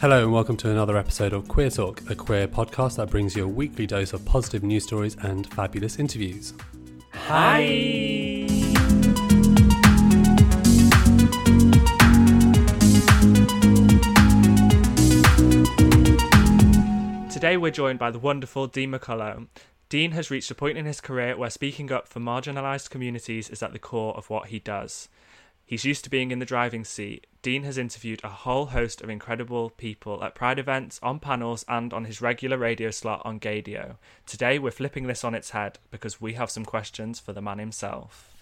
Hello and welcome to another episode of Queer Talk, a queer podcast that brings you a weekly dose of positive news stories and fabulous interviews. Hi. Today we're joined by the wonderful Dean McCullough. Dean has reached a point in his career where speaking up for marginalised communities is at the core of what he does. He's used to being in the driving seat. Dean has interviewed a whole host of incredible people at Pride events, on panels, and on his regular radio slot on Gaydio. Today we're flipping this on its head because we have some questions for the man himself.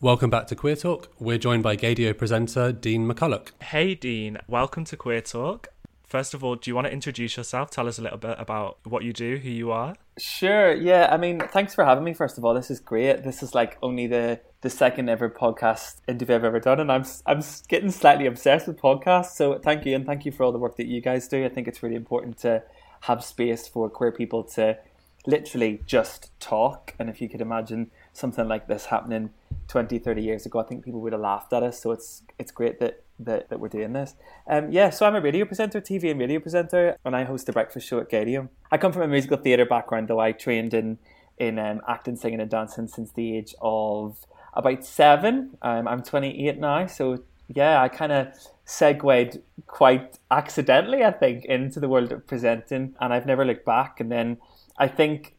Welcome back to Queer Talk. We're joined by Gaydio presenter Dean McCullough. Hey Dean, welcome to Queer Talk. First of all, do you want to introduce yourself? Tell us a little bit about what you do, who you are. Sure. Yeah. I mean, thanks for having me. First of all, this is great. This is like only the the second ever podcast interview I've ever done, and I'm I'm getting slightly obsessed with podcasts. So thank you, and thank you for all the work that you guys do. I think it's really important to have space for queer people to literally just talk. And if you could imagine something like this happening 20, 30 years ago, I think people would have laughed at us. So it's it's great that that, that we're doing this. Um, yeah, so I'm a radio presenter, TV and radio presenter, and I host the breakfast show at Gadium. I come from a musical theatre background, though I trained in in um, acting, singing, and dancing since the age of about seven. Um, I'm 28 now, so yeah, I kind of segued quite accidentally, I think, into the world of presenting, and I've never looked back. And then I think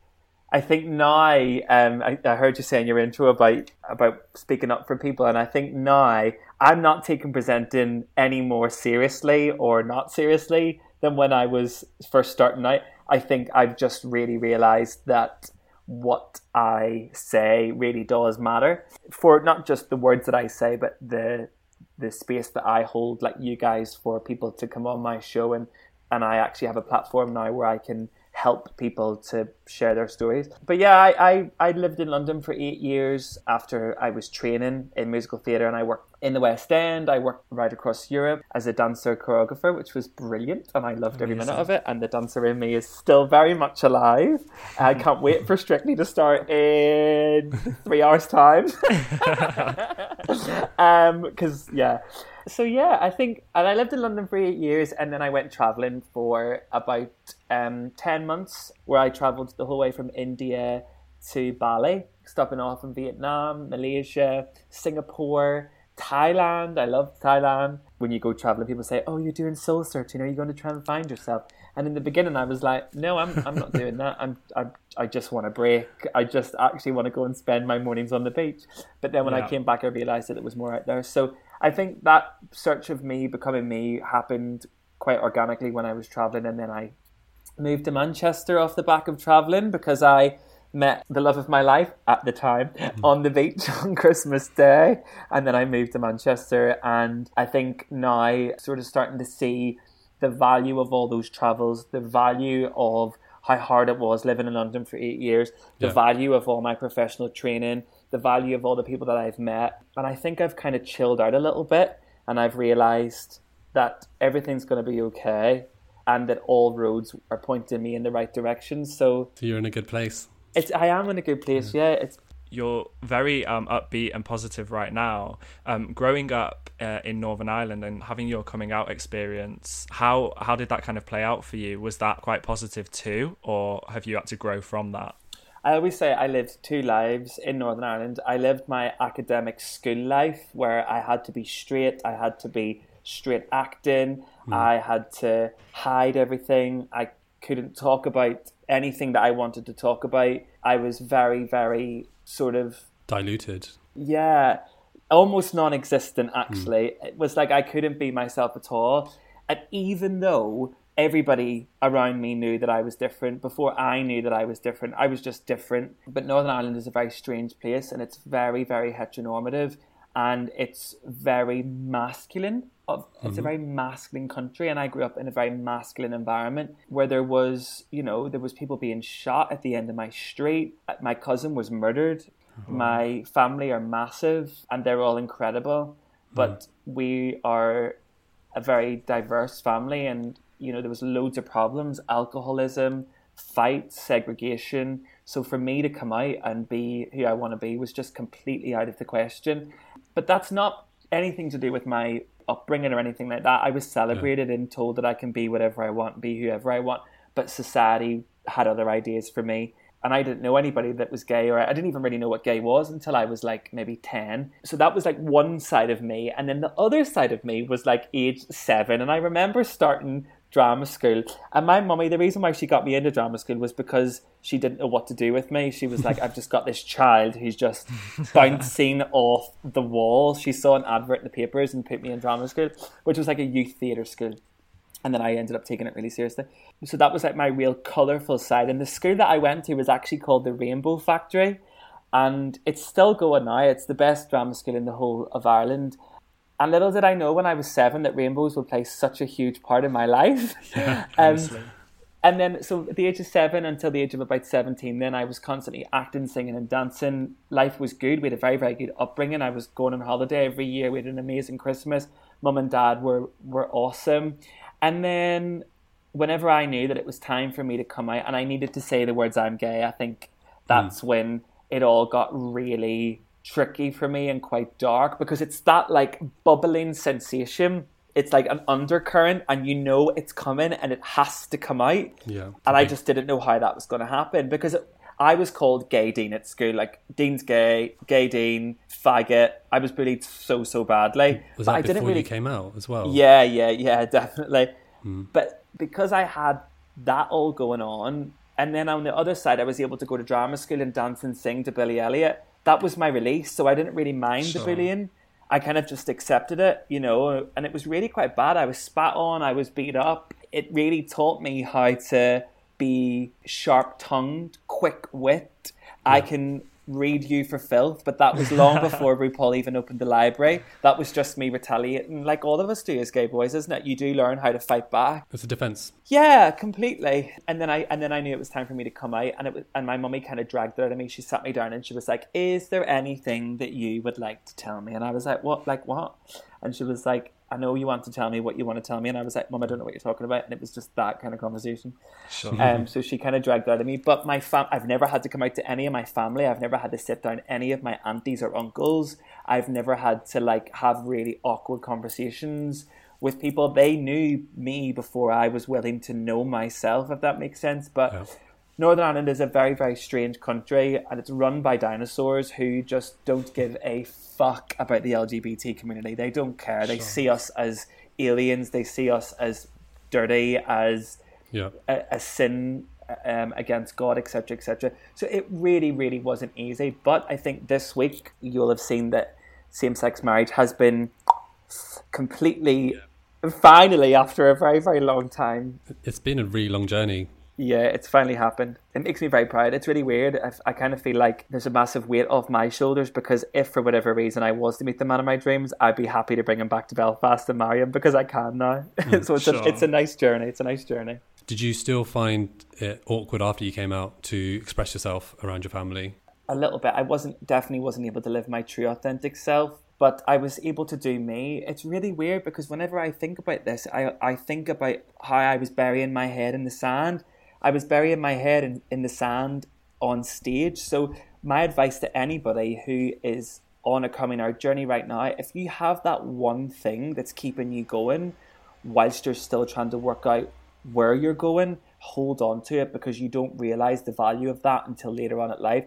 I think now um, I, I, heard you say in your intro about about speaking up for people, and I think now I'm not taking presenting any more seriously or not seriously than when I was first starting out. I think I've just really realised that what I say really does matter for not just the words that I say, but the the space that I hold, like you guys, for people to come on my show and and I actually have a platform now where I can help people to share their stories. But yeah, I, I, I, lived in London for eight years after I was training in musical theatre and I worked in the West End. I worked right across Europe as a dancer choreographer, which was brilliant and I loved every minute of it. And the dancer in me is still very much alive. I can't wait for Strictly to start in three hours' time. Because, um, yeah so yeah, I think, and I lived in London for eight years, and then I went traveling for about um, ten months, where I travelled the whole way from India to Bali, stopping off in Vietnam, Malaysia, Singapore, Thailand. I love Thailand. When you go traveling, people say, "Oh, you're doing soul searching. Are you going to try and find yourself?" And in the beginning, I was like, "No, I'm, I'm not doing that. I'm, I'm, I just want a break. I just actually want to go and spend my mornings on the beach." But then when yeah. I came back, I realized that it was more out there. So I think that search of me becoming me happened quite organically when I was traveling, and then I moved to Manchester off the back of traveling because I met the love of my life at the time mm-hmm. on the beach on Christmas Day, and then I moved to Manchester, and I think now sort of starting to see the value of all those travels, the value of how hard it was living in London for eight years, the yeah. value of all my professional training, the value of all the people that I've met. And I think I've kind of chilled out a little bit and I've realized that everything's going to be okay and that all roads are pointing me in the right direction. So, so you're in a good place. It's I am in a good place. Yeah, yeah it's you're very um, upbeat and positive right now. Um, growing up uh, in Northern Ireland and having your coming out experience, how how did that kind of play out for you? Was that quite positive too, or have you had to grow from that? I always say I lived two lives in Northern Ireland. I lived my academic school life where I had to be straight, I had to be straight acting, mm. I had to hide everything. I couldn't talk about anything that I wanted to talk about. I was very, very sort of diluted. Yeah, almost non existent actually. Mm. It was like I couldn't be myself at all. And even though everybody around me knew that I was different. Before I knew that I was different, I was just different. But Northern Ireland is a very strange place and it's very, very heteronormative. and it's very masculine. Of it's mm-hmm. a very masculine country, and I grew up in a very masculine environment where there was, you know, there was people being shot at the end of my street. My cousin was murdered. Mm-hmm. My family are massive, and they're all incredible, but mm-hmm. we are a very diverse family, and you know, there was loads of problems: alcoholism, fights, segregation. So for me to come out and be who I want to be was just completely out of the question. But that's not anything to do with my upbringing or anything like that. I was celebrated yeah. and told that I can be whatever I want, be whoever I want. But society had other ideas for me. And I didn't know anybody that was gay, or I didn't even really know what gay was until I was like maybe 10. So that was like one side of me. And then the other side of me was like age seven. And I remember starting drama school. And my mummy, the reason why she got me into drama school was because she didn't know what to do with me. She was like, I've just got this child who's just bouncing off the wall. She saw an advert in the papers and put me in drama school, which was like a youth theatre school. And then I ended up taking it really seriously. So that was like my real colourful side. And the school that I went to was actually called the Rainbow Factory. And it's still going now. It's the best drama school in the whole of Ireland and little did I know when I was seven that rainbows would play such a huge part in my life. Yeah, um, and then, so at the age of seven until the age of about 17, then I was constantly acting, singing, and dancing. Life was good. We had a very, very good upbringing. I was going on holiday every year. We had an amazing Christmas. Mum and dad were, were awesome. And then, whenever I knew that it was time for me to come out and I needed to say the words I'm gay, I think that's mm. when it all got really tricky for me and quite dark because it's that like bubbling sensation. It's like an undercurrent, and you know it's coming, and it has to come out. Yeah, and I just didn't know how that was going to happen because it, I was called gay Dean at school. Like Dean's gay, gay Dean, faggot. I was bullied so so badly. Was that I before didn't really... you came out as well? Yeah, yeah, yeah, definitely. Hmm. But because I had that all going on, and then on the other side, I was able to go to drama school and dance and sing to Billy Elliot that was my release. So I didn't really mind sure. the bullying. I kind of just accepted it, you know, and it was really quite bad. I was spat on, I was beat up. It really taught me how to be sharp tongued, quick wit. Yeah. I can read you for filth, but that was long before RuPaul even opened the library. That was just me retaliating, like all of us do as gay boys, isn't it? You do learn how to fight back. It's a defense. Yeah, completely. And then I and then I knew it was time for me to come out, and it was and my mummy kind of dragged it out of me. She sat me down and she was like, "Is there anything that you would like to tell me?" And I was like, "What? Like what?" And she was like, I know you want to tell me what you want to tell me. And I was like, Mum, I don't know what you're talking about. And it was just that kind of conversation. Sure. Um, so she kind of dragged out of me. But my fam, I've never had to come out to any of my family. I've never had to sit down any of my aunties or uncles. I've never had to like have really awkward conversations with people. They knew me before I was willing to know myself, if that makes sense. But yeah. Northern Ireland is a very, very strange country and it's run by dinosaurs who just don't give a fuck about the LGBT community. They don't care. Sure. They see us as aliens, they see us as dirty, as yeah. a, a sin um, against God, etc., etc. So it really, really wasn't easy. But I think this week you'll have seen that same sex marriage has been completely, yeah. finally, after a very, very long time. It's been a really long journey yeah, it's finally happened. It makes me very proud. It's really weird. I, I, kind of feel like there's a massive weight off my shoulders because if for whatever reason I was to meet the man of my dreams, I'd be happy to bring him back to Belfast and marry him because I can now. Mm, so it's, sure. a, it's a nice journey. It's a nice journey. Did you still find it awkward after you came out to express yourself around your family? A little bit. I wasn't definitely wasn't able to live my true authentic self but I was able to do me. It's really weird because whenever I think about this, I I think about how I was burying my head in the sand I was burying my head in, in the sand on stage. So my advice to anybody who is on a coming out journey right now, if you have that one thing that's keeping you going whilst you're still trying to work out where you're going, hold on to it because you don't realize the value of that until later on in life.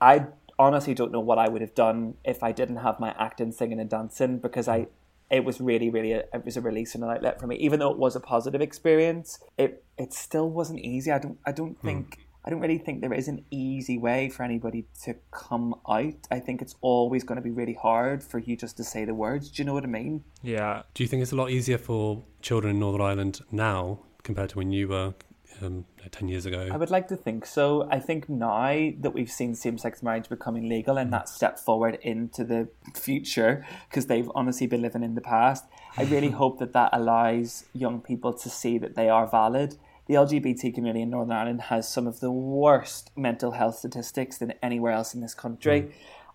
I honestly don't know what I would have done if I didn't have my acting, singing, and dancing because I it was really, really a, it was a release and an outlet for me. Even though it was a positive experience, it it still wasn't easy. I don't I don't hmm. think mm. I don't really think there is an easy way for anybody to come out. I think it's always going to be really hard for you just to say the words. Do you know what I mean? Yeah. Do you think it's a lot easier for children in Northern Ireland now compared to when you were um, 10 years ago? I would like to think so. I think now that we've seen same sex marriage becoming legal and that step forward into the future, because they've honestly been living in the past, I really hope that that allows young people to see that they are valid. The LGBT community in Northern Ireland has some of the worst mental health statistics than anywhere else in this country. Mm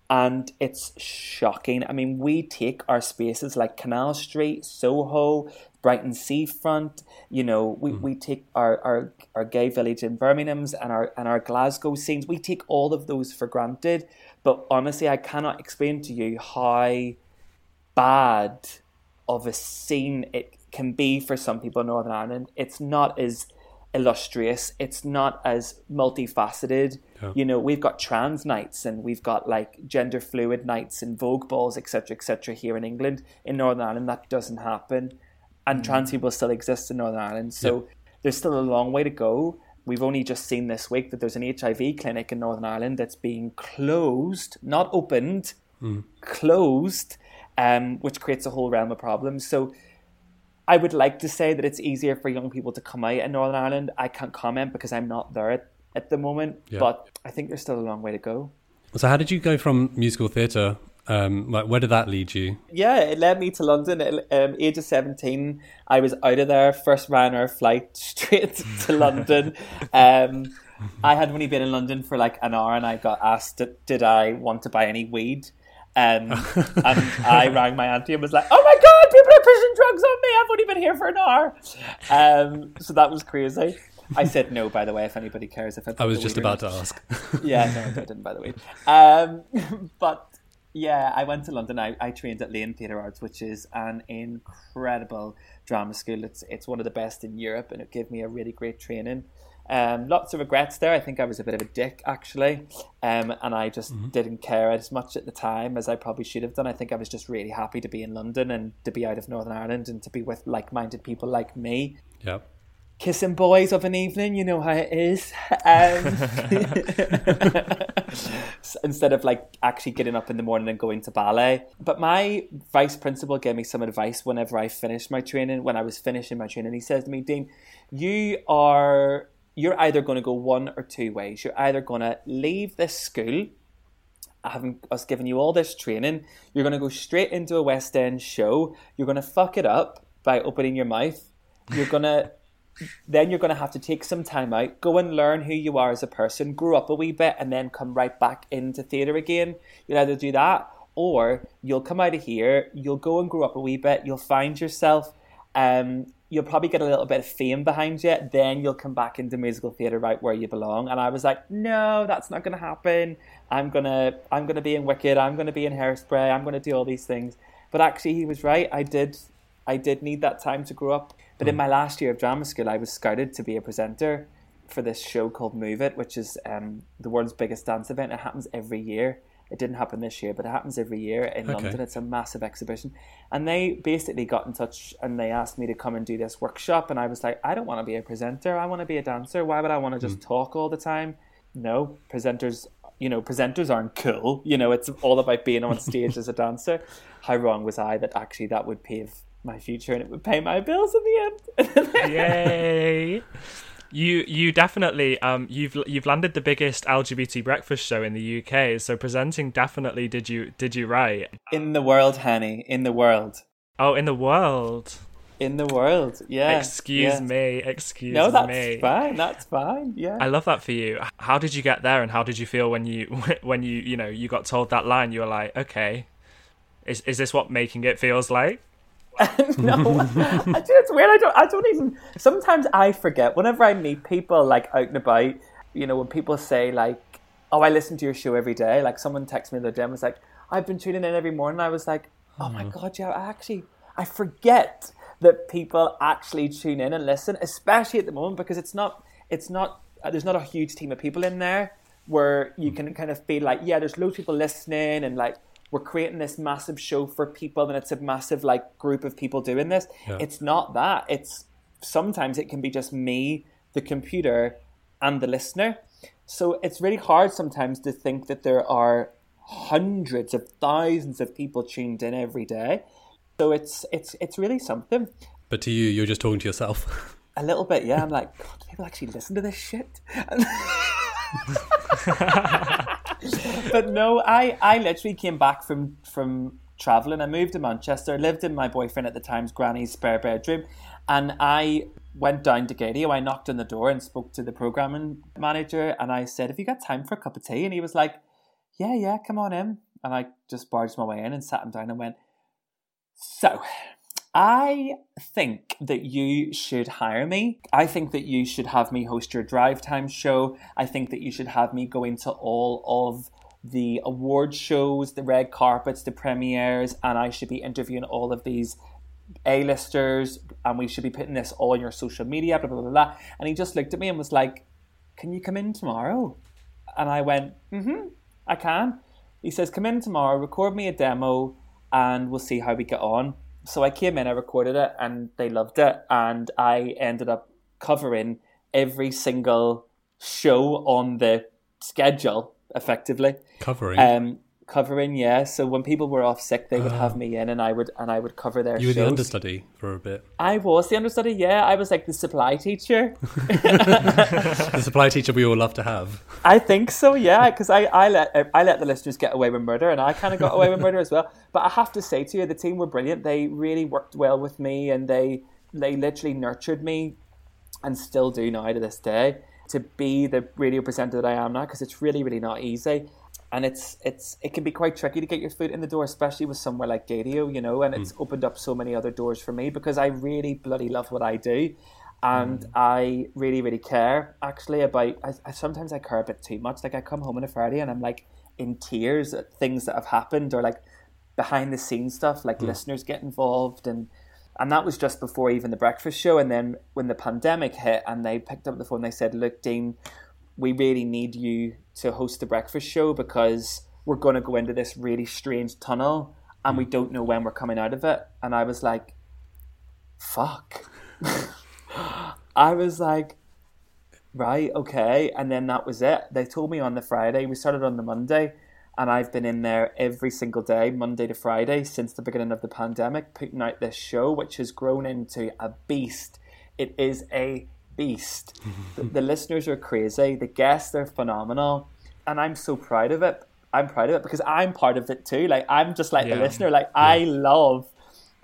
and it's shocking. I mean, we take our spaces like Canal Street, Soho, Brighton Seafront. You know, we, mm. we take our, our, our gay village in Birmingham's and our and our Glasgow scenes. We take all of those for granted. But honestly, I cannot explain to you how bad of a scene it can be for some people in Northern Ireland. It's not as illustrious. It's not as multifaceted. Yeah. You know, we've got trans nights and we've got like gender fluid nights and Vogue balls, etc., etc. here in England. In Northern Ireland, that doesn't happen, and mm. trans people still exist in Northern Ireland. So yep. there's still a long way to go. We've only just seen this week that there's an HIV clinic in Northern Ireland that's being closed, not opened, mm. closed, um, which creates a whole realm of problems. So I would like to say that it's easier for young people to come out in Northern Ireland. I can't comment because I'm not there at, at the moment, yeah. but I think there's still a long way to go. So, how did you go from musical theatre? Um, where did that lead you? Yeah, it led me to London. At um, age of 17, I was out of there, first Ryanair flight straight to London. Um, I had only been in London for like an hour and I got asked, did I want to buy any weed? Um, and I rang my auntie and was like, "Oh my god, people are pushing drugs on me! I've only been here for an hour." Um, so that was crazy. I said no, by the way, if anybody cares. If I, I was just about to ask. yeah, no, I didn't, by the way. Um, but yeah, I went to London. I, I trained at Laine Theatre Arts, which is an incredible drama school. It's it's one of the best in Europe, and it gave me a really great training. Um, lots of regrets there. I think I was a bit of a dick actually, um, and I just mm-hmm. didn't care as much at the time as I probably should have done. I think I was just really happy to be in London and to be out of Northern Ireland and to be with like-minded people like me. Yep. Kissing boys of an evening, you know how it is. Um, instead of like actually getting up in the morning and going to ballet. But my vice principal gave me some advice whenever I finished my training. When I was finishing my training, he says to me, "Dean, you are." you're either going to go one or two ways. You're either going to leave this school, having us given you all this training, you're going to go straight into a West End show, you're going to fuck it up by opening your mouth, you're going to. Then you're going to have to take some time out, go and learn who you are as a person, grow up a wee bit, and then come right back into theatre again. You'll either do that, or you'll come out of here, you'll go and grow up a wee bit, you'll find yourself, um, you'll probably get a little bit of fame behind you, then you'll come back into musical theatre right where you belong. And I was like, no, that's not gonna happen. I'm gonna I'm gonna be in Wicked, I'm gonna be in Hairspray, I'm gonna do all these things. But actually he was right. I did I did need that time to grow up. But mm. in my last year of drama school I was scouted to be a presenter for this show called Move It, which is um, the world's biggest dance event. It happens every year. It didn't happen this year, but it happens every year in okay. London. It's a massive exhibition. And they basically got in touch and they asked me to come and do this workshop. And I was like, I don't want to be a presenter. I want to be a dancer. Why would I want to just mm. talk all the time? No, presenters, you know, presenters aren't cool. You know, it's all about being on stage as a dancer. How wrong was I that actually that would pave my future and it would pay my bills in the end? Yay! You you definitely um you've you've landed the biggest LGBT breakfast show in the UK. So presenting definitely did you did you right in the world, Henny, in the world. Oh, in the world. In the world, yeah. Excuse yeah. me, excuse me. no, that's me. fine. That's fine. Yeah. I love that for you. How did you get there, and how did you feel when you when you you know you got told that line? You were like, okay, is is this what making it feels like? no, it's weird. I don't. I don't even. Sometimes I forget. Whenever I meet people like out and about, you know, when people say like, "Oh, I listen to your show every day." Like someone texted me the other day and was like, "I've been tuning in every morning." I was like, "Oh my mm-hmm. god, yeah!" I actually, I forget that people actually tune in and listen, especially at the moment because it's not. It's not. Uh, there's not a huge team of people in there where you mm. can kind of feel like, yeah, there's loads of people listening and like we're creating this massive show for people and it's a massive like group of people doing this. Yeah. It's not that. It's sometimes it can be just me, the computer, and the listener. So it's really hard sometimes to think that there are hundreds of thousands of people tuned in every day. So it's it's it's really something. But to you, you're just talking to yourself. A little bit, yeah. I'm like, God, do people actually listen to this shit? but no, I, I literally came back from from traveling. I moved to Manchester, lived in my boyfriend at the time's granny's spare bedroom, and I went down to Gaydio. I knocked on the door and spoke to the programming manager, and I said, "Have you got time for a cup of tea?" And he was like, "Yeah, yeah, come on in." And I just barged my way in and sat him down and went, "So." I think that you should hire me. I think that you should have me host your drive time show. I think that you should have me go into all of the award shows, the red carpets, the premieres, and I should be interviewing all of these A-listers, and we should be putting this all on your social media, blah, blah, blah, blah. And he just looked at me and was like, Can you come in tomorrow? And I went, Mm hmm, I can. He says, Come in tomorrow, record me a demo, and we'll see how we get on so I came in, I recorded it, and they loved it, and I ended up covering every single show on the schedule effectively. Covering. Um, covering, yeah. So when people were off sick, they would have ah. me in, and I would and I would cover their. you were shows. the understudy for a bit. I was the understudy. Yeah, I was like the supply teacher. The supply teacher we all love to have. I think so, yeah, because I, I let I let the listeners get away with murder, and I kind of got away with murder as well. But I have to say to you, the team were brilliant. They really worked well with me, and they they literally nurtured me, and still do now to this day to be the radio presenter that I am now. Because it's really really not easy, and it's it's it can be quite tricky to get your foot in the door, especially with somewhere like Gaydio, you know. And it's hmm. opened up so many other doors for me because I really bloody love what I do and hmm. I really, really care actually about. I, I sometimes I care a bit too much. Like I come home on a Friday and I'm like in tears at things that have happened or like behind the scenes stuff, like hmm. listeners get involved and and that was just before even the breakfast show. And then when the pandemic hit and they picked up the phone, they said, "Look, Dean, we really need you to host the breakfast show because we're going to go into this really strange tunnel and we hmm. don't know when we're coming out of it." And I was like, "Fuck." I was like, right, okay. And then that was it. They told me on the Friday. We started on the Monday, and I've been in there every single day, Monday to Friday, since the beginning of the pandemic, putting out this show, which has grown into a beast. It is a beast. the, the listeners are crazy. The guests are phenomenal, and I'm so proud of it. I'm proud of it because I'm part of it too. Like I'm just like Yeah. the listener. Like I love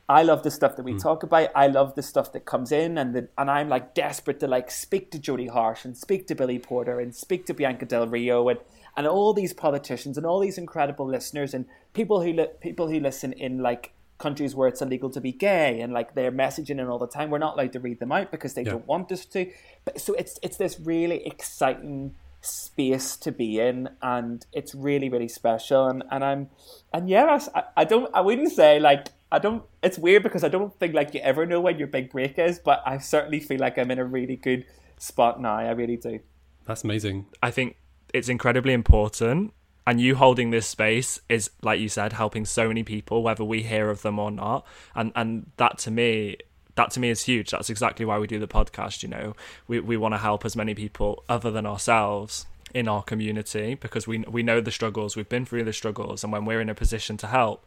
I love the stuff that we mm. talk about. I love the stuff that comes in, and the, and I'm like desperate to like speak to Jodie Harsh and speak to Billy Porter and speak to Bianca Del Rio and and all these politicians and all these incredible listeners and people who li- people who listen in like countries where it's illegal to be gay and like they're messaging in all the time. We're not allowed to read them out because they Yeah. don't want us to. But so it's it's this really exciting space to be in and it's really really special and, and i'm and yeah I, I don't i wouldn't say like i don't it's weird because i don't think like you ever know when your big break is but i certainly feel like i'm in a really good spot now i really do That's amazing. I think it's incredibly important. And you holding this space is, like you said, helping so many people, whether we hear of them or not. And and that to me, that to me is huge. That's exactly why we do the podcast. You know, we we want to help as many people other than ourselves in our community because we we know the struggles. We've been through the struggles, and when we're in a position to help,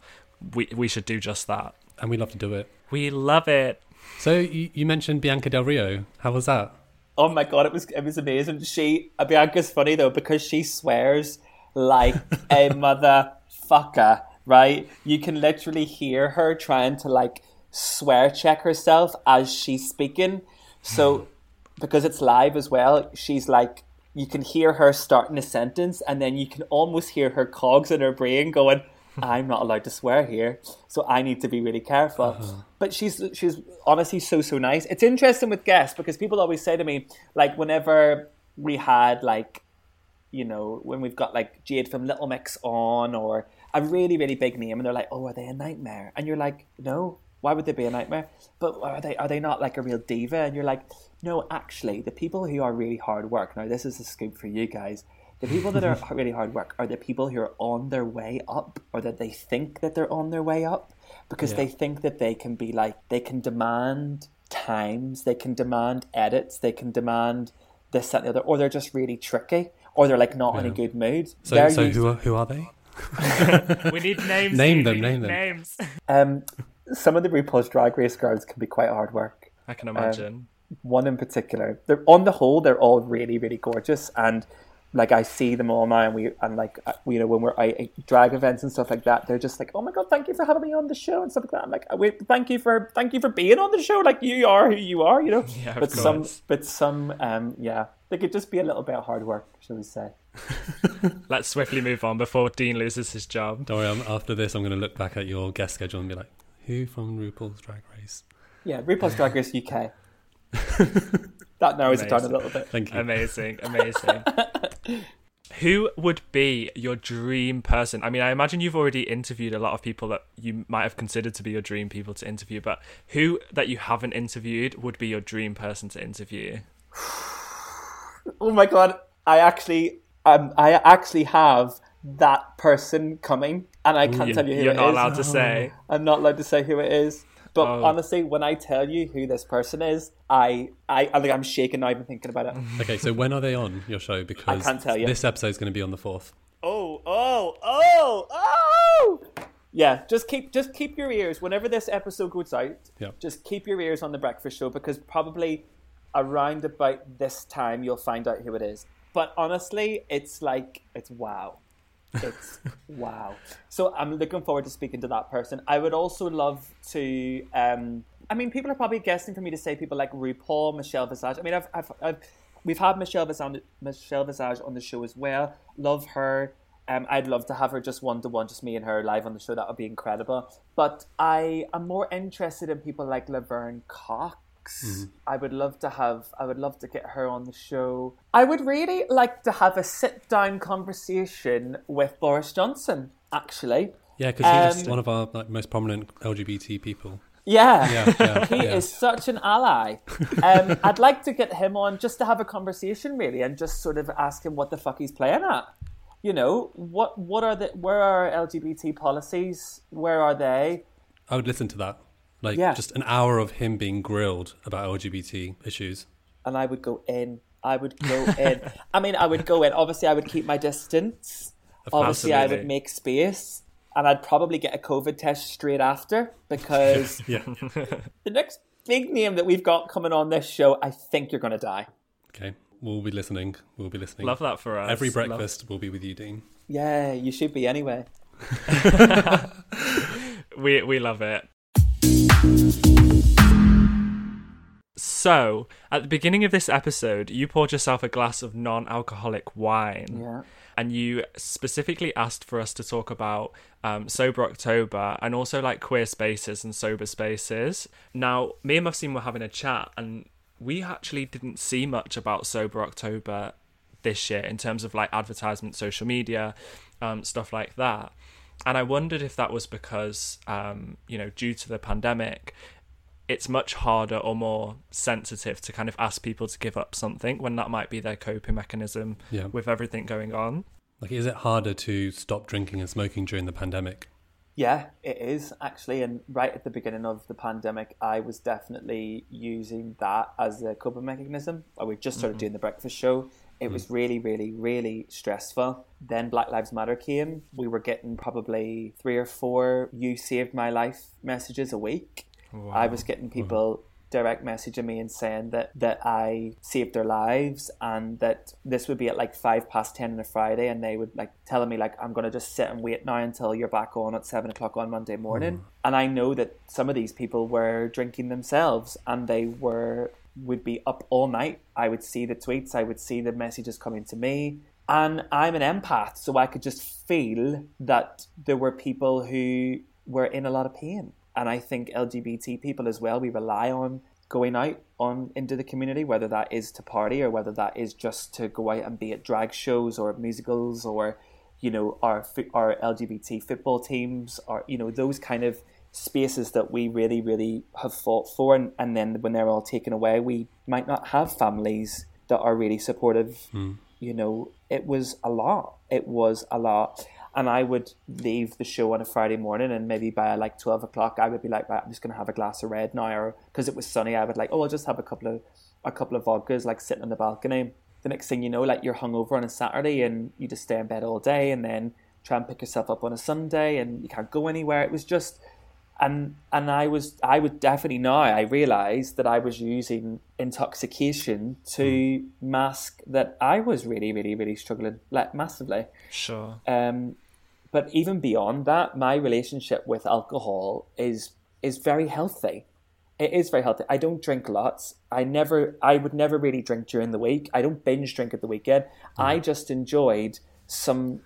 we we should do just that. And we love to do it. We love it. So you, you mentioned Bianca Del Rio. How was that? oh my god it was it was amazing she bianca's funny though because she swears like a motherfucker right? You can literally hear her trying to like swear check herself as she's speaking. So hmm. because it's live as well she's like you can hear her starting a sentence and then you can almost hear her cogs in her brain going i'm not allowed to swear here so i need to be really careful. Uh-huh. But she's she's honestly so so nice. It's interesting with guests because people always say to me like whenever we had like you know, when we've got like Jade from Little Mix on or a really, really big name and they're like, Oh, are they a nightmare? And you're like, No, why would they be a nightmare? But are they are they not like a real diva? And you're like, No, actually, the people who are really hard work, now this is a scoop for you guys. The people that are really hard work are the people who are on their way up or that they think that they're on their way up because Yeah. they think that they can be like they can demand times, they can demand edits, they can demand this, that, and the other, or they're just really tricky, or they're like not in a good mood. So, They're so used- who are, who are they? We need names. Name them, name them. Names. um, some of the RuPaul's Drag Race girls can be quite hard work. I can imagine. one in particular. They're on the whole, they're all really, really gorgeous, and like I see them all now, and we and like uh, you know when we're at drag events and stuff like that, they're just like, oh my god, thank you for having me on the show and stuff like that. I'm like, wait, thank you for thank you for being on the show. Like you are who you are, you know. Yeah, but some, but some, um, yeah, they could just be a little bit of hard work, shall we say? Let's swiftly move on before Dean loses his job. Don't worry, I'm, after this, I'm going to look back at your guest schedule and be like, who from RuPaul's Drag Race? Yeah, RuPaul's Drag Race UK. that narrows amazing. it down a little bit. Thank you. Amazing, amazing. Who would be your dream person? I mean, I imagine you've already interviewed a lot of people that you might have considered to be your dream people to interview, but who that you haven't interviewed would be your dream person to interview? oh my god, I actually um, I actually have that person coming, and I can't tell you who it is. You're not allowed to say. I'm not allowed to say who it is. But oh. honestly, when I tell you who this person is, I, I, I think I'm shaking now even thinking about it. Okay, so when are they on your show? Because I can't tell you. This episode is going to be on the fourth. Oh, oh, oh, oh! Yeah, just keep just keep your ears whenever this episode goes out. Yeah. Just keep your ears on the breakfast show because probably around about this time you'll find out who it is. But honestly, it's like it's wow. It's wow. So I'm looking forward to speaking to that person. I would also love to. Um, I mean, people are probably guessing for me to say people like RuPaul, Michelle Visage. I mean, I've, I've, I've we've had Michelle Visage, Michelle Visage on the show as well. Love her. Um, I'd love to have her just one to one, just me and her live on the show. That would be incredible. But I am more interested in people like Laverne Cox Mm-hmm. I would love to have. I would love to get her on the show. I would really like to have a sit down conversation with Boris Johnson. Actually, yeah, because he's um, one of our like, most prominent LGBT people. Yeah, yeah, yeah he yeah. is such an ally. Um, I'd like to get him on just to have a conversation, really, and just sort of ask him what the fuck he's playing at. You know, what what are the where are LGBT policies? Where are they? I would listen to that. Like yeah. just an hour of him being grilled about LGBT issues. And I would go in. I would go in. I mean, I would go in. Obviously, I would keep my distance. Obviously, I would make space. And I'd probably get a COVID test straight after because yeah. the next big name that we've got coming on this show, I think you're going to die. Okay. We'll be listening. We'll be listening. Love that for us. Every breakfast Love... will be with you, Dean. Yeah, you should be anyway. we we love it. So, at the beginning of this episode, you poured yourself a glass of non alcoholic wine. Yeah. And you specifically asked for us to talk about um, Sober October and also like queer spaces and sober spaces. Now, me and Mufseen were having a chat, and we actually didn't see much about Sober October this year in terms of like advertisement, social media, um, stuff like that. And I wondered if that was because, um, you know, due to the pandemic, it's much harder or more sensitive to kind of ask people to give up something when that might be their coping mechanism yeah. with everything going on. Like, is it harder to stop drinking and smoking during the pandemic? Yeah, it is actually. And right at the beginning of the pandemic, I was definitely using that as a coping mechanism. I We just started mm-hmm. doing the breakfast show. It mm-hmm. was really, really, really stressful. Then Black Lives Matter came. We were getting probably three or four "You saved my life" messages a week Wow. I was getting people direct messaging me and saying that that I saved their lives and that this would be at like five past ten on a Friday and they would like telling me like I'm gonna just sit and wait now until you're back on at seven o'clock on Monday morning. Mm. And I know that some of these people were drinking themselves and they were would be up all night. I would see the tweets, I would see the messages coming to me. And I'm an empath, so I could just feel that there were people who were in a lot of pain and I think LGBT people as well, we rely on going out on into the community, whether that is to party or whether that is just to go out and be at drag shows or musicals or, you know, our our LGBT football teams or you know those kind of spaces that we really really have fought for, and, and then when they're all taken away, we might not have families that are really supportive. Mm. You know, it was a lot. It was a lot and I would leave the show on a Friday morning, and maybe by like twelve o'clock, I would be like, right, I'm just gonna have a glass of red now, or because it was sunny, I would like, oh, I'll just have a couple of a couple of vodkas, like sitting on the balcony. The next thing you know, like you're hungover on a Saturday, and you just stay in bed all day, and then try and pick yourself up on a Sunday, and you can't go anywhere. It was just and and I was I would definitely now I realized that I was using intoxication to mm. mask that I was really really really struggling like massively. Sure. Um, but even beyond that, my relationship with alcohol is is very healthy. It is very healthy. I don't drink lots. I never I would never really drink during the week. I don't binge drink at the weekend. Mm. I just enjoyed some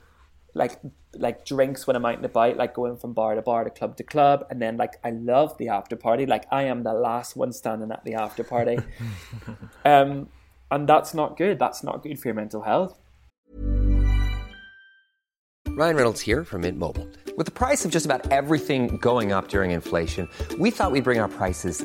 like like drinks when I'm out and about, like going from bar to bar to club to club, and then like I love the after party. Like I am the last one standing at the after party, um, and that's not good. That's not good for your mental health. Ryan Reynolds here from Mint Mobile. With the price of just about everything going up during inflation, we thought we'd bring our prices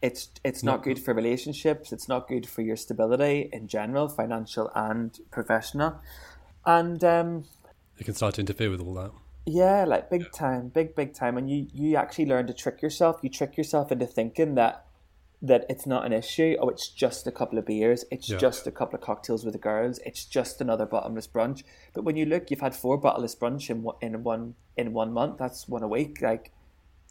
it's it's not good for relationships. It's not good for your stability in general, financial and professional. And um, it can start to interfere with all that. Yeah, like big time, big big time. And you you actually learn to trick yourself. You trick yourself into thinking that that it's not an issue. Oh, it's just a couple of beers. It's yeah. just a couple of cocktails with the girls. It's just another bottomless brunch. But when you look, you've had four bottomless brunch in in one in one month. That's one a week. Like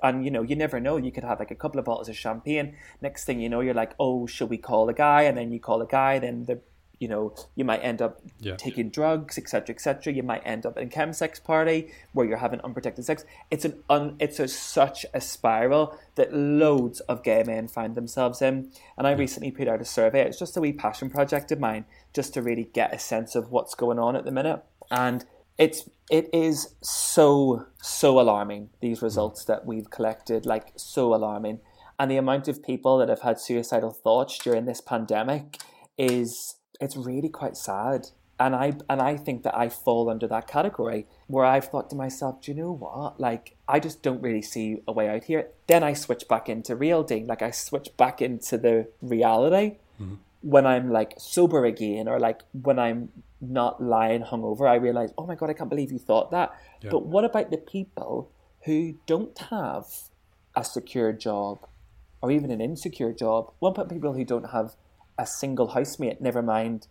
and you know you never know you could have like a couple of bottles of champagne. Next thing you know you're like oh should we call a guy? And then you call a guy then the you know you might end up yeah. taking drugs etc etc you might end up in a chemsex party where you're having unprotected sex. It's an un, it's a, such a spiral that loads of gay men find themselves in. And i recently put out a survey. It's just a wee passion project of mine just to really get a sense of what's going on at the minute. And it's it is so so alarming these results that we've collected like so alarming. And the amount of people that have had suicidal thoughts during this pandemic is it's really quite sad. And i and i think that i fall under that category where i've thought to myself do you know what? Like i just don't really see a way out here. Then i switch back into real Dean like i switch back into the reality mm-hmm. when i'm like sober again or like when i'm not lying hungover, I realize, oh my God, I can't believe you thought that. Yeah. But what about the people who don't have a secure job or even an insecure job? What about people who don't have a single housemate, never mind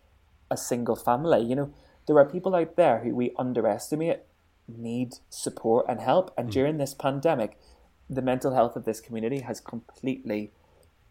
a single family? You know, there are people out there who we underestimate need support and help. And mm. during this pandemic, the mental health of this community has completely,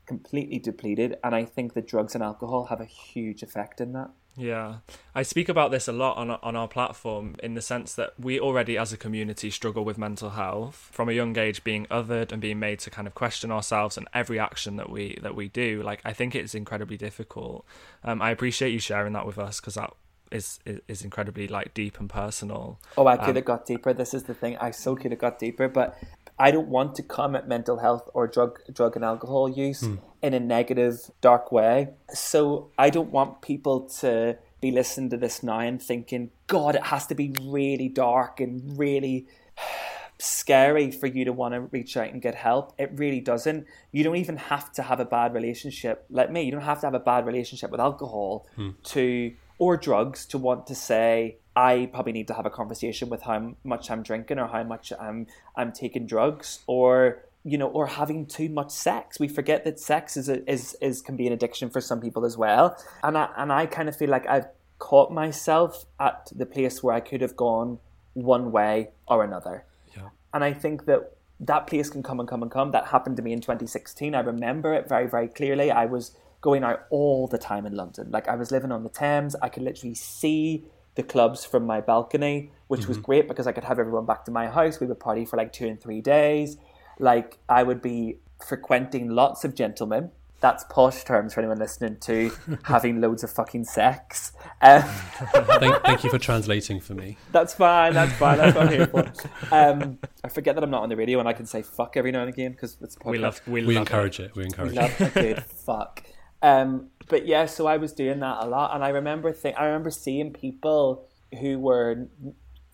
completely depleted. And I think that drugs and alcohol have a huge effect in that. Yeah, I speak about this a lot on on our platform in the sense that we already, as a community, struggle with mental health from a young age, being othered and being made to kind of question ourselves and every action that we that we do. Like, I think it's incredibly difficult. Um, I appreciate you sharing that with us because that is, is, is incredibly like deep and personal. Oh, I could um, have got deeper. This is the thing. I so could have got deeper, but I don't want to come at mental health or drug drug and alcohol use mm. in a negative, dark way. So I don't want people to be listening to this now and thinking, God, it has to be really dark and really scary for you to want to reach out and get help. It really doesn't. You don't even have to have a bad relationship like me. You don't have to have a bad relationship with alcohol hmm. to or drugs to want to say I probably need to have a conversation with how much I'm drinking or how much I'm I'm taking drugs or you know or having too much sex. We forget that sex is a, is is can be an addiction for some people as well. And I and I kind of feel like I've caught myself at the place where I could have gone one way or another. Yeah. And I think that that place can come and come and come. That happened to me in 2016. I remember it very very clearly. I was going out all the time in London. Like I was living on the Thames. I could literally see the clubs from my balcony, which mm-hmm. was great because I could have everyone back to my house. We would party for like two and three days. Like I would be frequenting lots of gentlemen. That's posh terms for anyone listening to having loads of fucking sex. Um, thank, thank you for translating for me. that's fine. That's fine. That's what I'm here for. Um, I forget that I'm not on the radio and I can say fuck every now and again because it's a podcast. We love we, We love encourage it. We encourage We it. love a good fuck. Um, but yeah, so I was doing that a lot, and I remember think I remember seeing people who were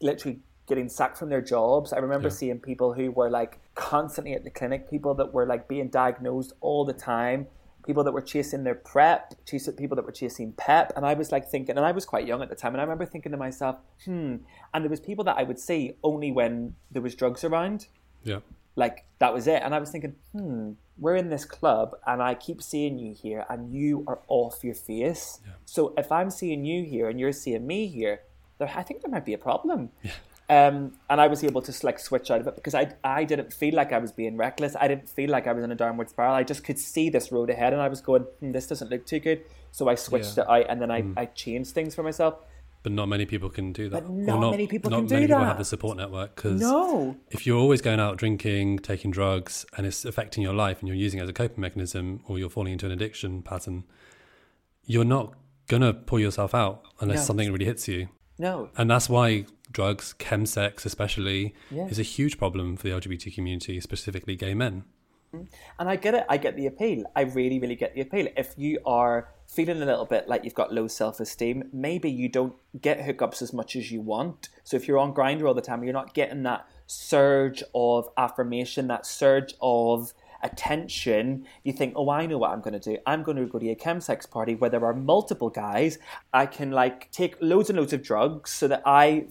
literally getting sacked from their jobs. I remember Yeah. seeing people who were like constantly at the clinic, people that were like being diagnosed all the time, people that were chasing their prep, chasing people that were chasing pep, and I was like thinking, and I was quite young at the time, and I remember thinking to myself, hmm. And there was people that I would see only when there was drugs around Yeah. Like that was it. And i was thinking hmm we're in this club and i keep seeing you here and you are off your face. So if i'm seeing you here and you're seeing me here there, i think there might be a problem. Um, and i was able to like switch out of it because I, I didn't feel like i was being reckless. I didn't feel like i was in a downward spiral. I just could see this road ahead and i was going hmm, this doesn't look too good. So i switched Yeah. it out and then I, I changed things for myself But not many people can do that. But Or not many people not can do people that. have the support network because no if you're always going out drinking, taking drugs, and it's affecting your life, and you're using it as a coping mechanism, or you're falling into an addiction pattern, you're not gonna pull yourself out unless No. something really hits you. no And that's why drugs, chemsex especially, Yeah. is a huge problem for the LGBT community, specifically gay men. And I get it. I get the appeal. I really, really get the appeal. If you are feeling a little bit like you've got low self esteem, maybe you don't get hookups as much as you want. So if you're on Grindr all the time, you're not getting that surge of affirmation, that surge of attention. You think, oh, I know what I'm going to do. I'm going to go to a chemsex party where there are multiple guys. I can like take loads and loads of drugs so that I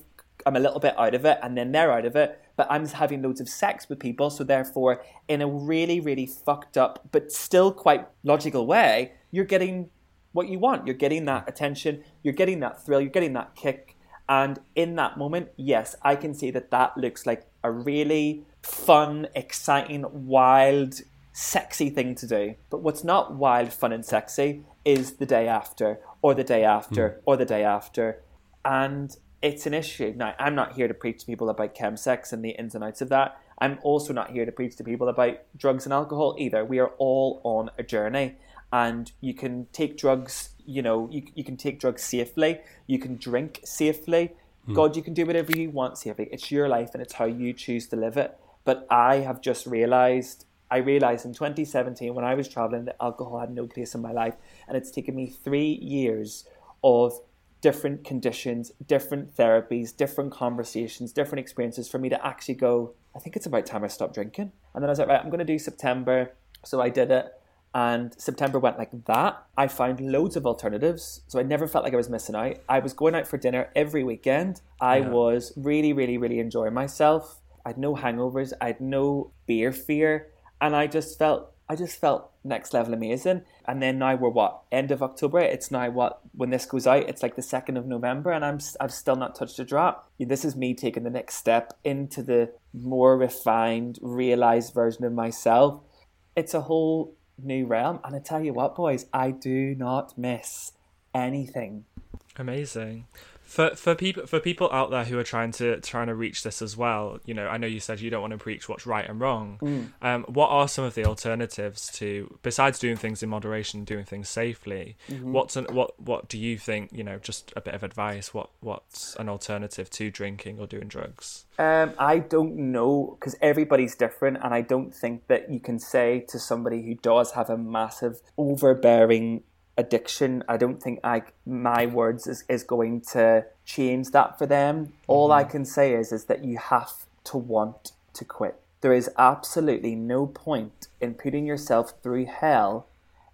I'm a little bit out of it and then they're out of it, but I'm having loads of sex with people, so therefore, in a really, really fucked up but still quite logical way, you're getting what you want. You're getting that attention, you're getting that thrill, you're getting that kick. And in that moment, yes, I can see that that looks like a really fun, exciting, wild, sexy thing to do. But what's not wild, fun, and sexy is the day after, or the day after, hmm. or the day after. And it's an issue. Now, I'm not here to preach to people about chemsex and the ins and outs of that. I'm also not here to preach to people about drugs and alcohol either. We are all on a journey, and you can take drugs. You know, you you can take drugs safely. You can drink safely. Hmm. God, you can do whatever you want safely. It's your life, and it's how you choose to live it. But I have just realized. I realized in 2017 when I was traveling that alcohol had no place in my life, and it's taken me three years of different conditions, different therapies, different conversations, different experiences for me to actually go, I think it's about time I stopped drinking. And then I was like, right, I'm going to do September. So I did it. And September went like that. I found loads of alternatives. So I never felt like I was missing out. I was going out for dinner every weekend. I Yeah. was really, really, really enjoying myself. I had no hangovers. I had no beer fear. And I just felt I just felt next level amazing. And then now we're what end of October. It's now what when this goes out, it's like the second of November, and I'm I've still not touched a drop. This is me taking the next step into the more refined, realized version of myself. It's a whole new realm, and I tell you what, boys, I do not miss anything. Amazing. For for people for people out there who are trying to trying to reach this as well, you know, I know you said you don't want to preach what's right and wrong. Mm. Um, what are some of the alternatives to besides doing things in moderation, doing things safely? Mm-hmm. What's an, what what do you think? You know, just a bit of advice. What what's an alternative to drinking or doing drugs? Um, I don't know because everybody's different, and I don't think that you can say to somebody who does have a massive overbearing addiction. I don't think I my words is, is going to change that for them. All I mm-hmm. can say is is that you have to want to quit. There is absolutely no point in putting yourself through hell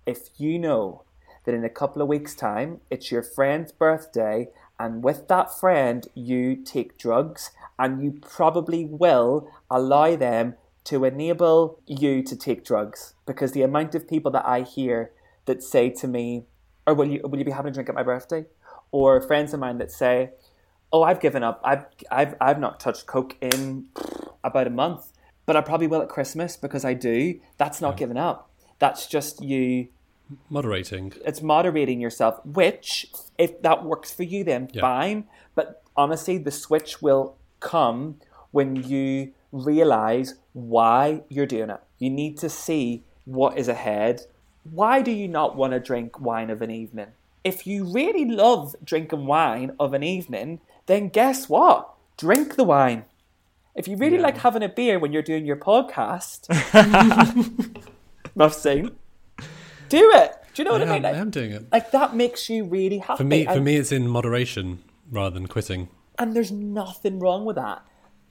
if you know that in a couple of weeks' time it's your friend's birthday, and with that friend you take drugs, and you probably will allow them to enable you to take drugs because the amount of people that I hear that say to me, "Or will you will you be having a drink at my birthday?" or friends of mine that say, "Oh, I've given up. I've I've I've not touched coke in about a month, but I probably will at Christmas because I do." That's not giving up. That's just you Moderating. it's moderating yourself which if that works for you then Yeah. fine but honestly the switch will come when you realize why you're doing it You need to see what is ahead. Why do you not want to drink wine of an evening? If you really love drinking wine of an evening, then guess what? Drink the wine. If you really Yeah. like having a beer when you're doing your podcast, enough saying, do it. Do you know what I, I, mean? am, I am doing it. like, that makes you really happy. For me, for And- me, it's in moderation rather than quitting. and there's nothing wrong with that.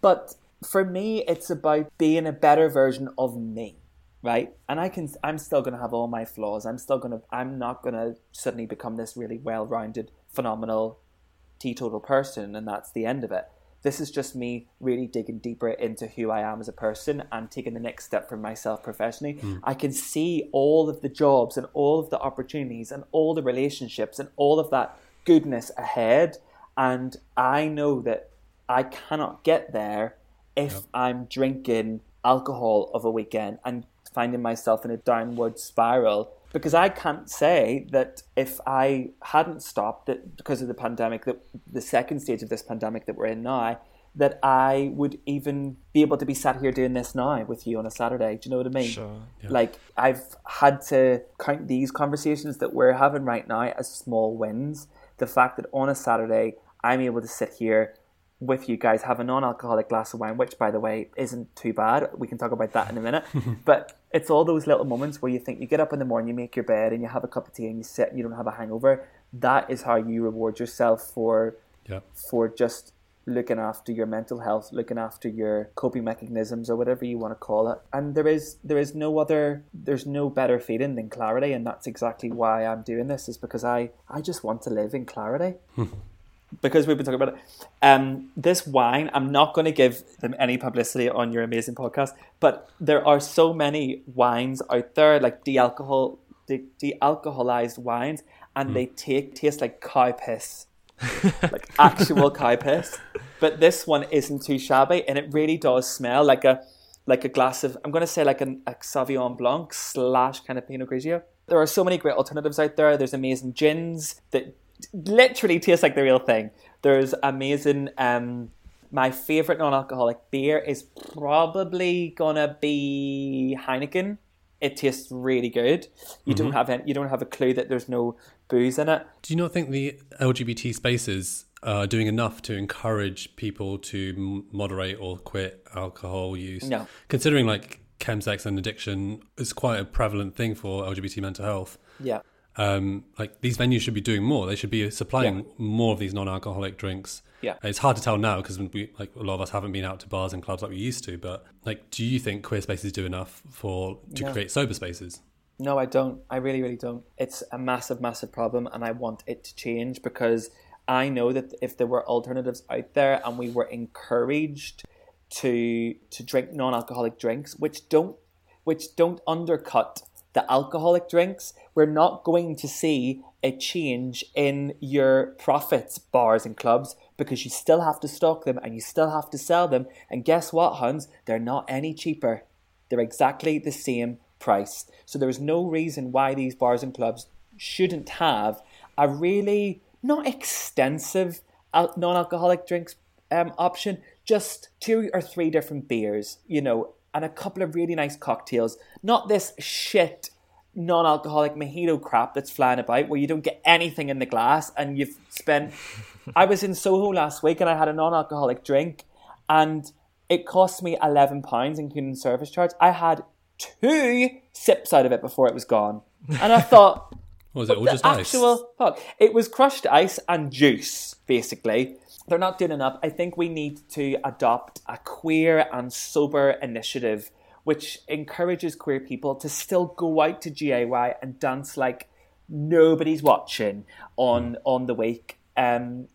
But for me, it's about being a better version of me, right? And I can, I'm still going to have all my flaws. I'm still going to, I'm not going to suddenly become this really well-rounded, phenomenal, teetotal person, and that's the end of it. This is just me really digging deeper into who I am as a person and taking the next step for myself professionally. Hmm. I can see all of the jobs and all of the opportunities and all the relationships and all of that goodness ahead. And I know that I cannot get there if I'm drinking alcohol of a weekend and finding myself in a downward spiral because I can't say that if I hadn't stopped it because of the pandemic, that the second stage of this pandemic that we're in now, that I would even be able to be sat here doing this now with you on a Saturday. Do you know what I mean? Sure. Like I've had to count these conversations that we're having right now as small wins. The fact that on a Saturday I'm able to sit here with you guys, have a non-alcoholic glass of wine, which by the way isn't too bad. We can talk about that in a minute. but it's all those little moments where you think you get up in the morning, you make your bed, and you have a cup of tea, and you sit, and you don't have a hangover. That is how you reward yourself for Yeah. for just looking after your mental health, looking after your coping mechanisms or whatever you want to call it. And there is there is no other there's no better feeling than clarity and that's exactly why I'm doing this is because I I just want to live in clarity. Hmm. Because we've been talking about it. Um, this wine, I'm not going to give them any publicity on your amazing podcast, but there are so many wines out there, like de-alcohol, de- de-alcoholized wines, and they take taste like cow piss, like actual cow piss. But this one isn't too shabby, and it really does smell like a like a glass of I'm going to say like an, a Sauvignon Blanc slash kind of Pinot Grigio. There are so many great alternatives out there. There's amazing gins that literally tastes like the real thing. There's amazing. Um, my favorite non-alcoholic beer is probably gonna be Heineken. It tastes really good. You don't have any, you don't have a clue that there's no booze in it. Do you not think the LGBT spaces are doing enough to encourage people to moderate or quit alcohol use? No. Considering like chemsex and addiction is quite a prevalent thing for LGBT mental health. Yeah, Um, like these venues should be doing more. They should be supplying Yeah. more of these non-alcoholic drinks. Yeah. it's hard to tell now because we like a lot of us haven't been out to bars and clubs like we used to. But like, do you think queer spaces do enough for to No. create sober spaces? No, I don't. I really, really don't. It's a massive, massive problem, and I want it to change because I know that if there were alternatives out there and we were encouraged to to drink non-alcoholic drinks, which don't which don't undercut the alcoholic drinks, we're not going to see a change in your profits, bars and clubs, because you still have to stock them and you still have to sell them. And guess what, Hans? They're not any cheaper. They're exactly the same price. So there's no reason why these bars and clubs shouldn't have a really not extensive non-alcoholic drinks um, option, just two or three different beers, you know, and a couple of really nice cocktails. Not this shit non-alcoholic mojito crap that's flying about where you don't get anything in the glass and you've spent. I was in Soho last week and I had a non-alcoholic drink, and it cost me eleven pounds including service charge. I had two sips out of it before it was gone, and I thought. Was it all just ice? actual fuck. It was crushed ice and juice, basically. They're not doing enough. I think we need to adopt a queer and sober initiative which encourages queer people to still go out to GAY and dance like nobody's watching on on the wake. Um,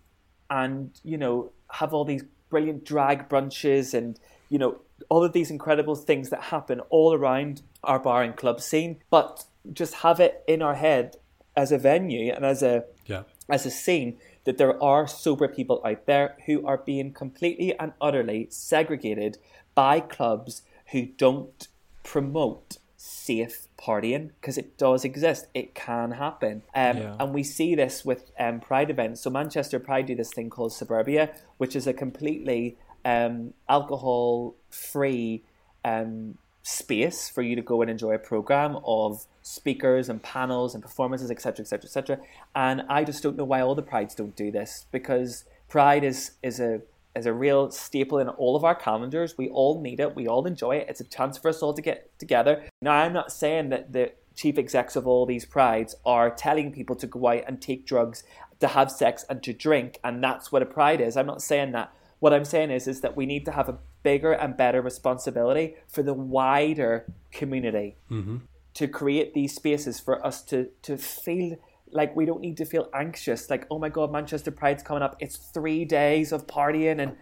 and you know have all these brilliant drag brunches and you know all of these incredible things that happen all around our bar and club scene but just have it in our head as a venue and as a Yeah. as a scene that there are sober people out there who are being completely and utterly segregated by clubs who don't promote safe partying because it does exist. It can happen. Um, Yeah. And we see this with um, Pride events. So Manchester Pride do this thing called Superbia, which is a completely um, alcohol free um, space for you to go and enjoy a program of speakers and panels and performances, etc., etc., etc. And I just don't know why all the prides don't do this because Pride is is a is a real staple in all of our calendars. We all need it. We all enjoy it. It's a chance for us all to get together. Now, I'm not saying that the chief execs of all these prides are telling people to go out and take drugs, to have sex, and to drink, and that's what a pride is. I'm not saying that. What I'm saying is, is that we need to have a bigger and better responsibility for the wider community Mm-hmm. to create these spaces for us to to feel like we don't need to feel anxious like oh my god manchester pride's coming up it's three days of partying and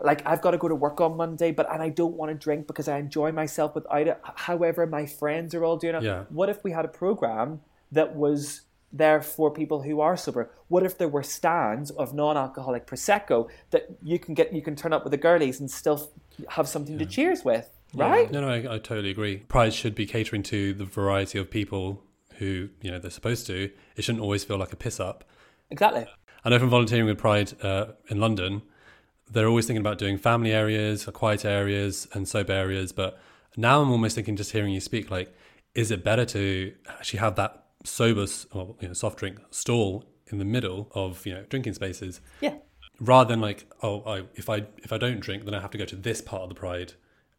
like i've got to go to work on monday but and i don't want to drink because i enjoy myself without it however my friends are all doing it Yeah. what if we had a program that was there for people who are sober what if there were stands of non-alcoholic prosecco that you can get you can turn up with the girlies and still have something to cheers with right No, no, I, I totally agree. Pride should be catering to the variety of people who you know they're supposed to. It shouldn't always feel like a piss up. exactly I know from volunteering with Pride uh, in London, they're always thinking about doing family areas, quiet areas, and sober areas. But now I'm almost thinking, just hearing you speak, like, is it better to actually have that sober or you know, soft drink stall in the middle of you know drinking spaces, yeah rather than like, oh, I, if I if I don't drink, then I have to go to this part of the Pride,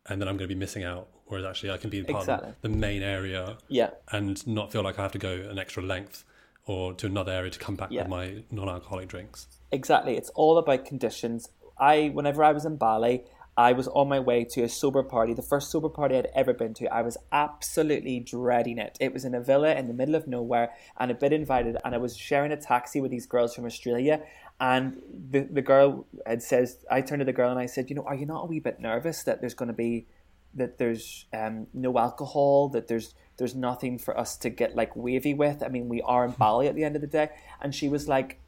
and then I'm going to be missing out. Whereas actually, I can be in part Exactly. of the main area yeah and not feel like I have to go an extra length or to another area to come back Yeah. with my non-alcoholic drinks. Exactly. It's all about conditions. I, whenever I was in Bali, I was on my way to a sober party, the first sober party I'd ever been to. I was absolutely dreading it. It was in a villa in the middle of nowhere, and I'd been invited, and I was sharing a taxi with these girls from Australia. And the the girl had says, I turned to the girl and I said, you know, are you not a wee bit nervous that there's going to be that there's um, no alcohol, that there's there's nothing for us to get like wavy with. I mean, we are in Bali at the end of the day. And she was like,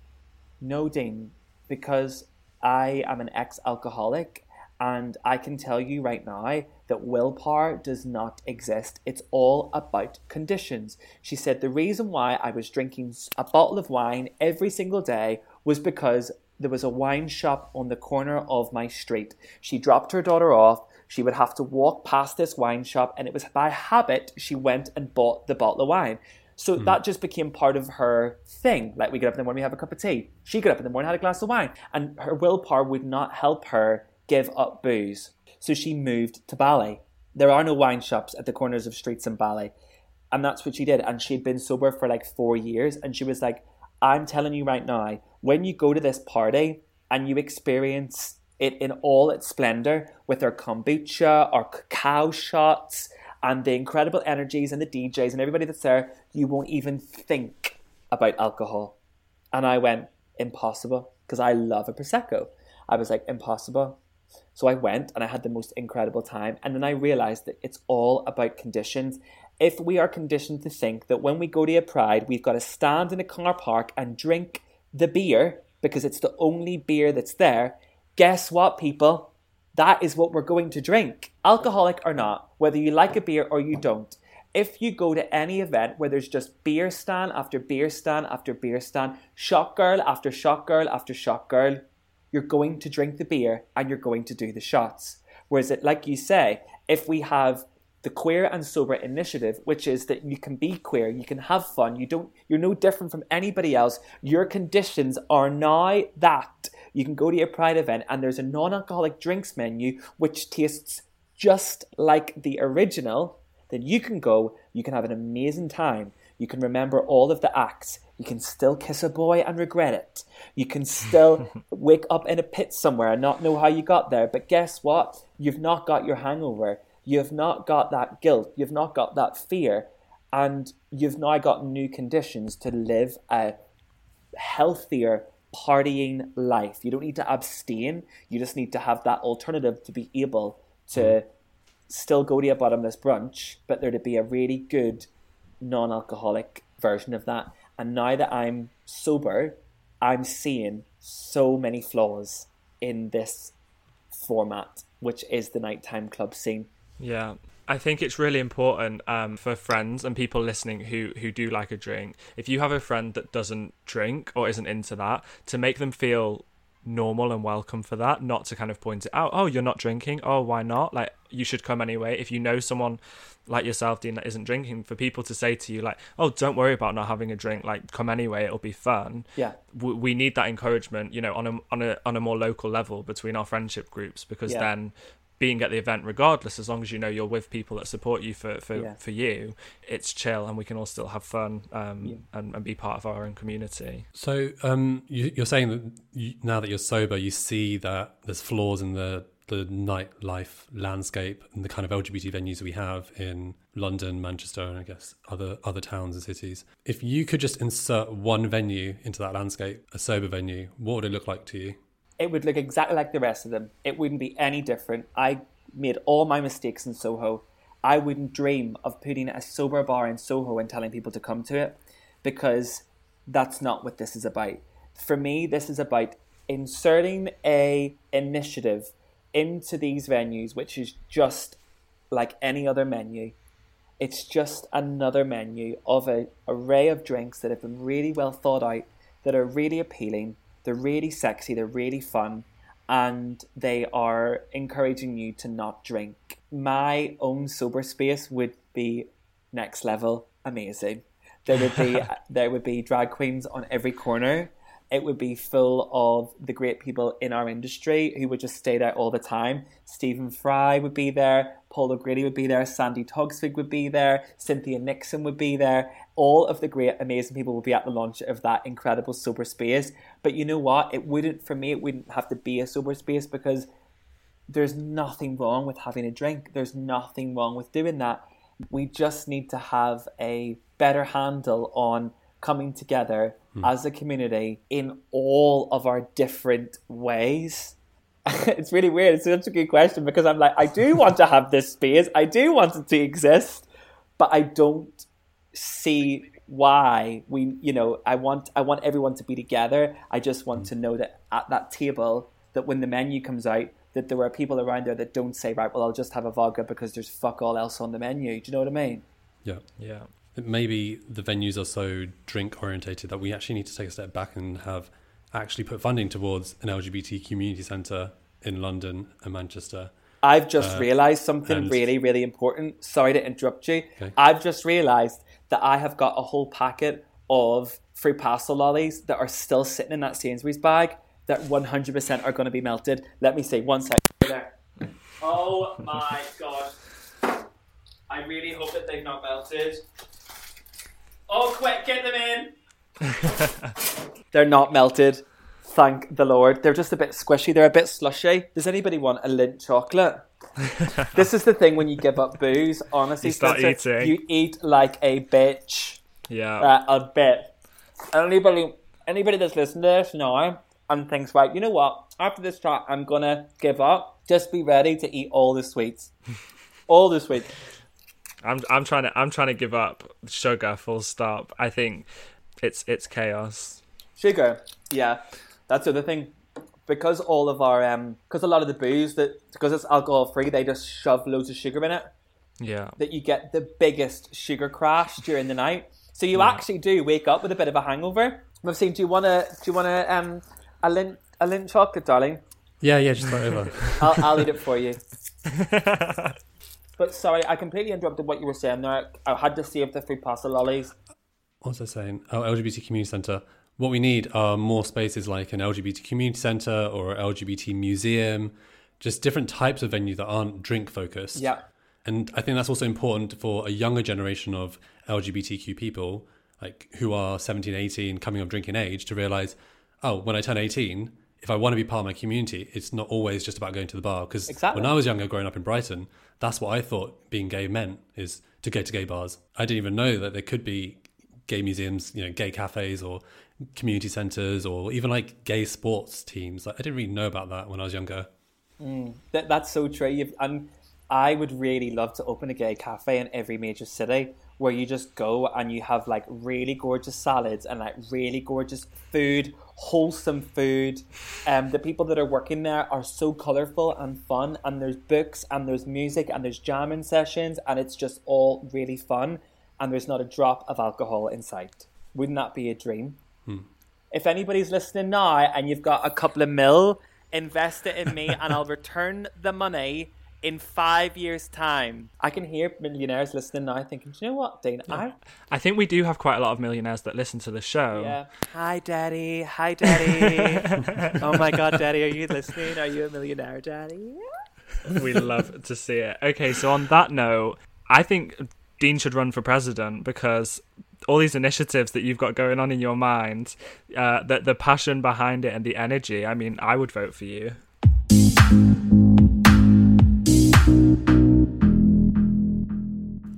No, Dean, because I am an ex-alcoholic, and I can tell you right now that willpower does not exist. It's all about conditions. She said the reason why I was drinking a bottle of wine every single day was because there was a wine shop on the corner of my street. She dropped her daughter off. She would have to walk past this wine shop, and it was by habit she went and bought the bottle of wine. So hmm. that just became part of her thing. Like we get up in the morning, we have a cup of tea. She got up in the morning, had a glass of wine, and her willpower would not help her give up booze. So she moved to Bali. There are no wine shops at the corners of streets in Bali. And that's what she did. And she'd been sober for like four years. And she was like, I'm telling you right now, when you go to this party and you experience it in all its splendor with our kombucha, our cacao shots, and the incredible energies and the DJs and everybody that's there, you won't even think about alcohol. And I went, impossible, because I love a Prosecco. I was like, impossible. So I went and I had the most incredible time. And then I realized that it's all about conditions. If we are conditioned to think that when we go to a pride, we've got to stand in a car park and drink the beer because it's the only beer that's there, guess what, people? That is what we're going to drink, alcoholic or not, whether you like a beer or you don't. If you go to any event where there's just beer stand after beer stand after beer stand, shot girl after shot girl after shot girl, you're going to drink the beer and you're going to do the shots. Whereas it, like you say, if we have the queer and sober initiative, which is that you can be queer, you can have fun, you don't, you're no different from anybody else. Your conditions are now that you can go to your pride event and there's a non-alcoholic drinks menu which tastes just like the original. Then you can go, you can have an amazing time. You can remember all of the acts. You can still kiss a boy and regret it. You can still wake up in a pit somewhere and not know how you got there. But guess what? You've not got your hangover. You've not got that guilt. You've not got that fear. And you've now got new conditions to live a healthier partying life. You don't need to abstain. You just need to have that alternative to be able to mm-hmm. still go to a bottomless brunch, but there to be a really good non alcoholic version of that. And now that I'm sober, I'm seeing so many flaws in this format, which is the nighttime club scene. Yeah. I think it's really important um, for friends and people listening who, who do like a drink. If you have a friend that doesn't drink or isn't into that, to make them feel normal and welcome for that, not to kind of point it out. Oh, you're not drinking. Oh, why not? Like you should come anyway. If you know someone like yourself, Dean, that isn't drinking, for people to say to you like, "Oh, don't worry about not having a drink. Like, come anyway. It'll be fun." Yeah, we, we need that encouragement, you know, on a on a on a more local level between our friendship groups, because Yeah. then being at the event regardless as long as you know you're with people that support you for for, Yeah. for you it's chill and we can all still have fun um Yeah. and, and be part of our own community So um, you, you're saying that you, now that you're sober, you see that there's flaws in the the nightlife landscape and the kind of LGBT venues we have in London, Manchester, and I guess other other towns and cities. If you could just insert one venue into that landscape, a sober venue, what would it look like to you? It would look exactly like the rest of them. It wouldn't be any different. I made all my mistakes in Soho. I wouldn't dream of putting a sober bar in Soho and telling people to come to it because that's not what this is about. For me, this is about inserting a initiative into these venues, which is just like any other menu. It's just another menu of an array of drinks that have been really well thought out, that are really appealing, they're really sexy, they're really fun, and they are encouraging you to not drink. My own sober space would be next level amazing. There would be there would be drag queens on every corner. It would be full of the great people in our industry who would just stay there all the time. Stephen Fry would be there, Paul O'Grady would be there, Sandi Toksvig would be there, Cynthia Nixon would be there. All of the great, amazing people will be at the launch of that incredible sober space. But you know what? It wouldn't, for me, it wouldn't have to be a sober space because there's nothing wrong with having a drink. There's nothing wrong with doing that. We just need to have a better handle on coming together hmm. as a community in all of our different ways. it's really weird. It's such a good question because I'm like, I do want to have this space. I do want it to exist, but I don't see why we you know i want i want everyone to be together i just want mm. to know that at that table that when the menu comes out that there are people around there that don't say right well i'll just have a vodka because there's fuck all else on the menu do you know what i mean Yeah. yeah Maybe the venues are so drink orientated that we actually need to take a step back and have actually put funding towards an LGBT community centre in London and Manchester. I've just uh, realised something and- really, really important. Sorry to interrupt you. Okay. I've just realised that I have got a whole packet of fruit pastille lollies that are still sitting in that Sainsbury's bag that 100% are going to be melted. Let me see. One sec. There. Oh my god. I really hope that they've not melted. Oh, quick, get them in. They're not melted. Thank the Lord. They're just a bit squishy. They're a bit slushy. Does anybody want a Lindt chocolate? this is the thing when you give up booze. Honestly, You start Spencer, eating. You eat like a bitch. yeah Uh, a bit. Anybody, anybody that's listening to this now and thinks, right, you know what? After this chat, I'm gonna give up. Just be ready to eat all the sweets. all the sweets. i'm i'm trying to i'm trying to give up sugar full stop i think it's it's chaos Sugar, yeah, that's the other thing. Because all of our, um, because a lot of the booze that, because it's alcohol free, they just shove loads of sugar in it. yeah That you get the biggest sugar crash during the night. So you actually do wake up with a bit of a hangover. i've seen do you want to, do you want to, um, a Lindt, a Lindt chocolate, darling? Yeah, yeah, just over. I'll, I'll eat it for you. but sorry, I completely interrupted what you were saying there. I had to save the fruit pastille lollies. What was I saying? Oh, LGBT community centre. What we need are more spaces like an LGBT community centre or an LGBT museum, just different types of venues that aren't drink focused. Yeah. And I think that's also important for a younger generation of LGBTQ people, like who are 17, 18, coming of drinking age, to realize, oh, when I turn 18, if I want to be part of my community, it's not always just about going to the bar. Because Exactly. when I was younger, growing up in Brighton, that's what I thought being gay meant is to go to gay bars. I didn't even know that there could be gay museums, you know, gay cafes or community centres or even like gay sports teams. Like, I didn't really know about that when I was younger. That, that's so true. You've, and I would really love to open a gay cafe in every major city where you just go and you have like really gorgeous salads and like really gorgeous food, wholesome food. Um, the people that are working there are so colourful and fun, and there's books and there's music and there's jamming sessions, and it's just all really fun. And there's not a drop of alcohol in sight. Wouldn't that be a dream? If anybody's listening now and you've got a couple of mil, invest it in me and I'll return the money in five years' time. I can hear millionaires listening now thinking, Do you know what, Dean? I I think we do have quite a lot of millionaires that listen to the show. yeah. Hi, Daddy. Hi, Daddy. oh my God, Daddy, are you listening? Are you a millionaire, Daddy? we love to see it. Okay, so on that note, I think Dean should run for president because all these initiatives that you've got going on in your mind, uh, the the passion behind it and the energy. I mean, I would vote for you.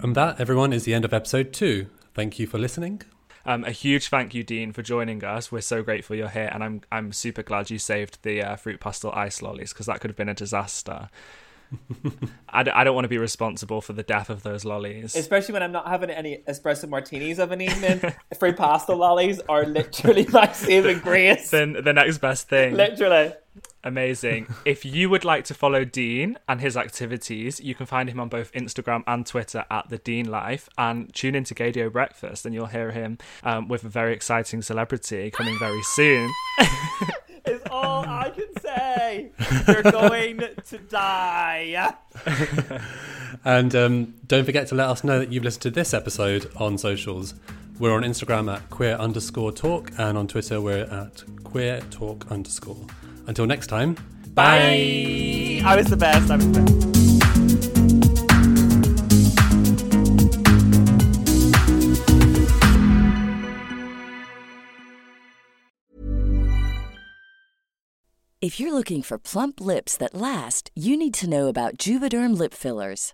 And that, everyone, is the end of episode two. Thank you for listening. Um, a huge thank you, Dean, for joining us. We're so grateful you're here, and I'm I'm super glad you saved the uh, fruit pastille ice lollies because that could have been a disaster. I, d- I don't want to be responsible for the death of those lollies. Especially when I'm not having any espresso martinis of an evening. Fruit pastille lollies are literally my saving grace. then the next best thing. Literally. Amazing. if you would like to follow Dean and his activities, you can find him on both Instagram and Twitter at the Dean Life, and tune into Gaydio Breakfast, and you'll hear him um, with a very exciting celebrity coming very soon. Is all I can say. You're going to die. And um, don't forget to let us know that you've listened to this episode on socials. We're on Instagram at queer underscore talk, and on Twitter we're at queer talk underscore. Until next time, Bye. I was the best. I was the best. If you're looking for plump lips that last, you need to know about Juvederm lip fillers.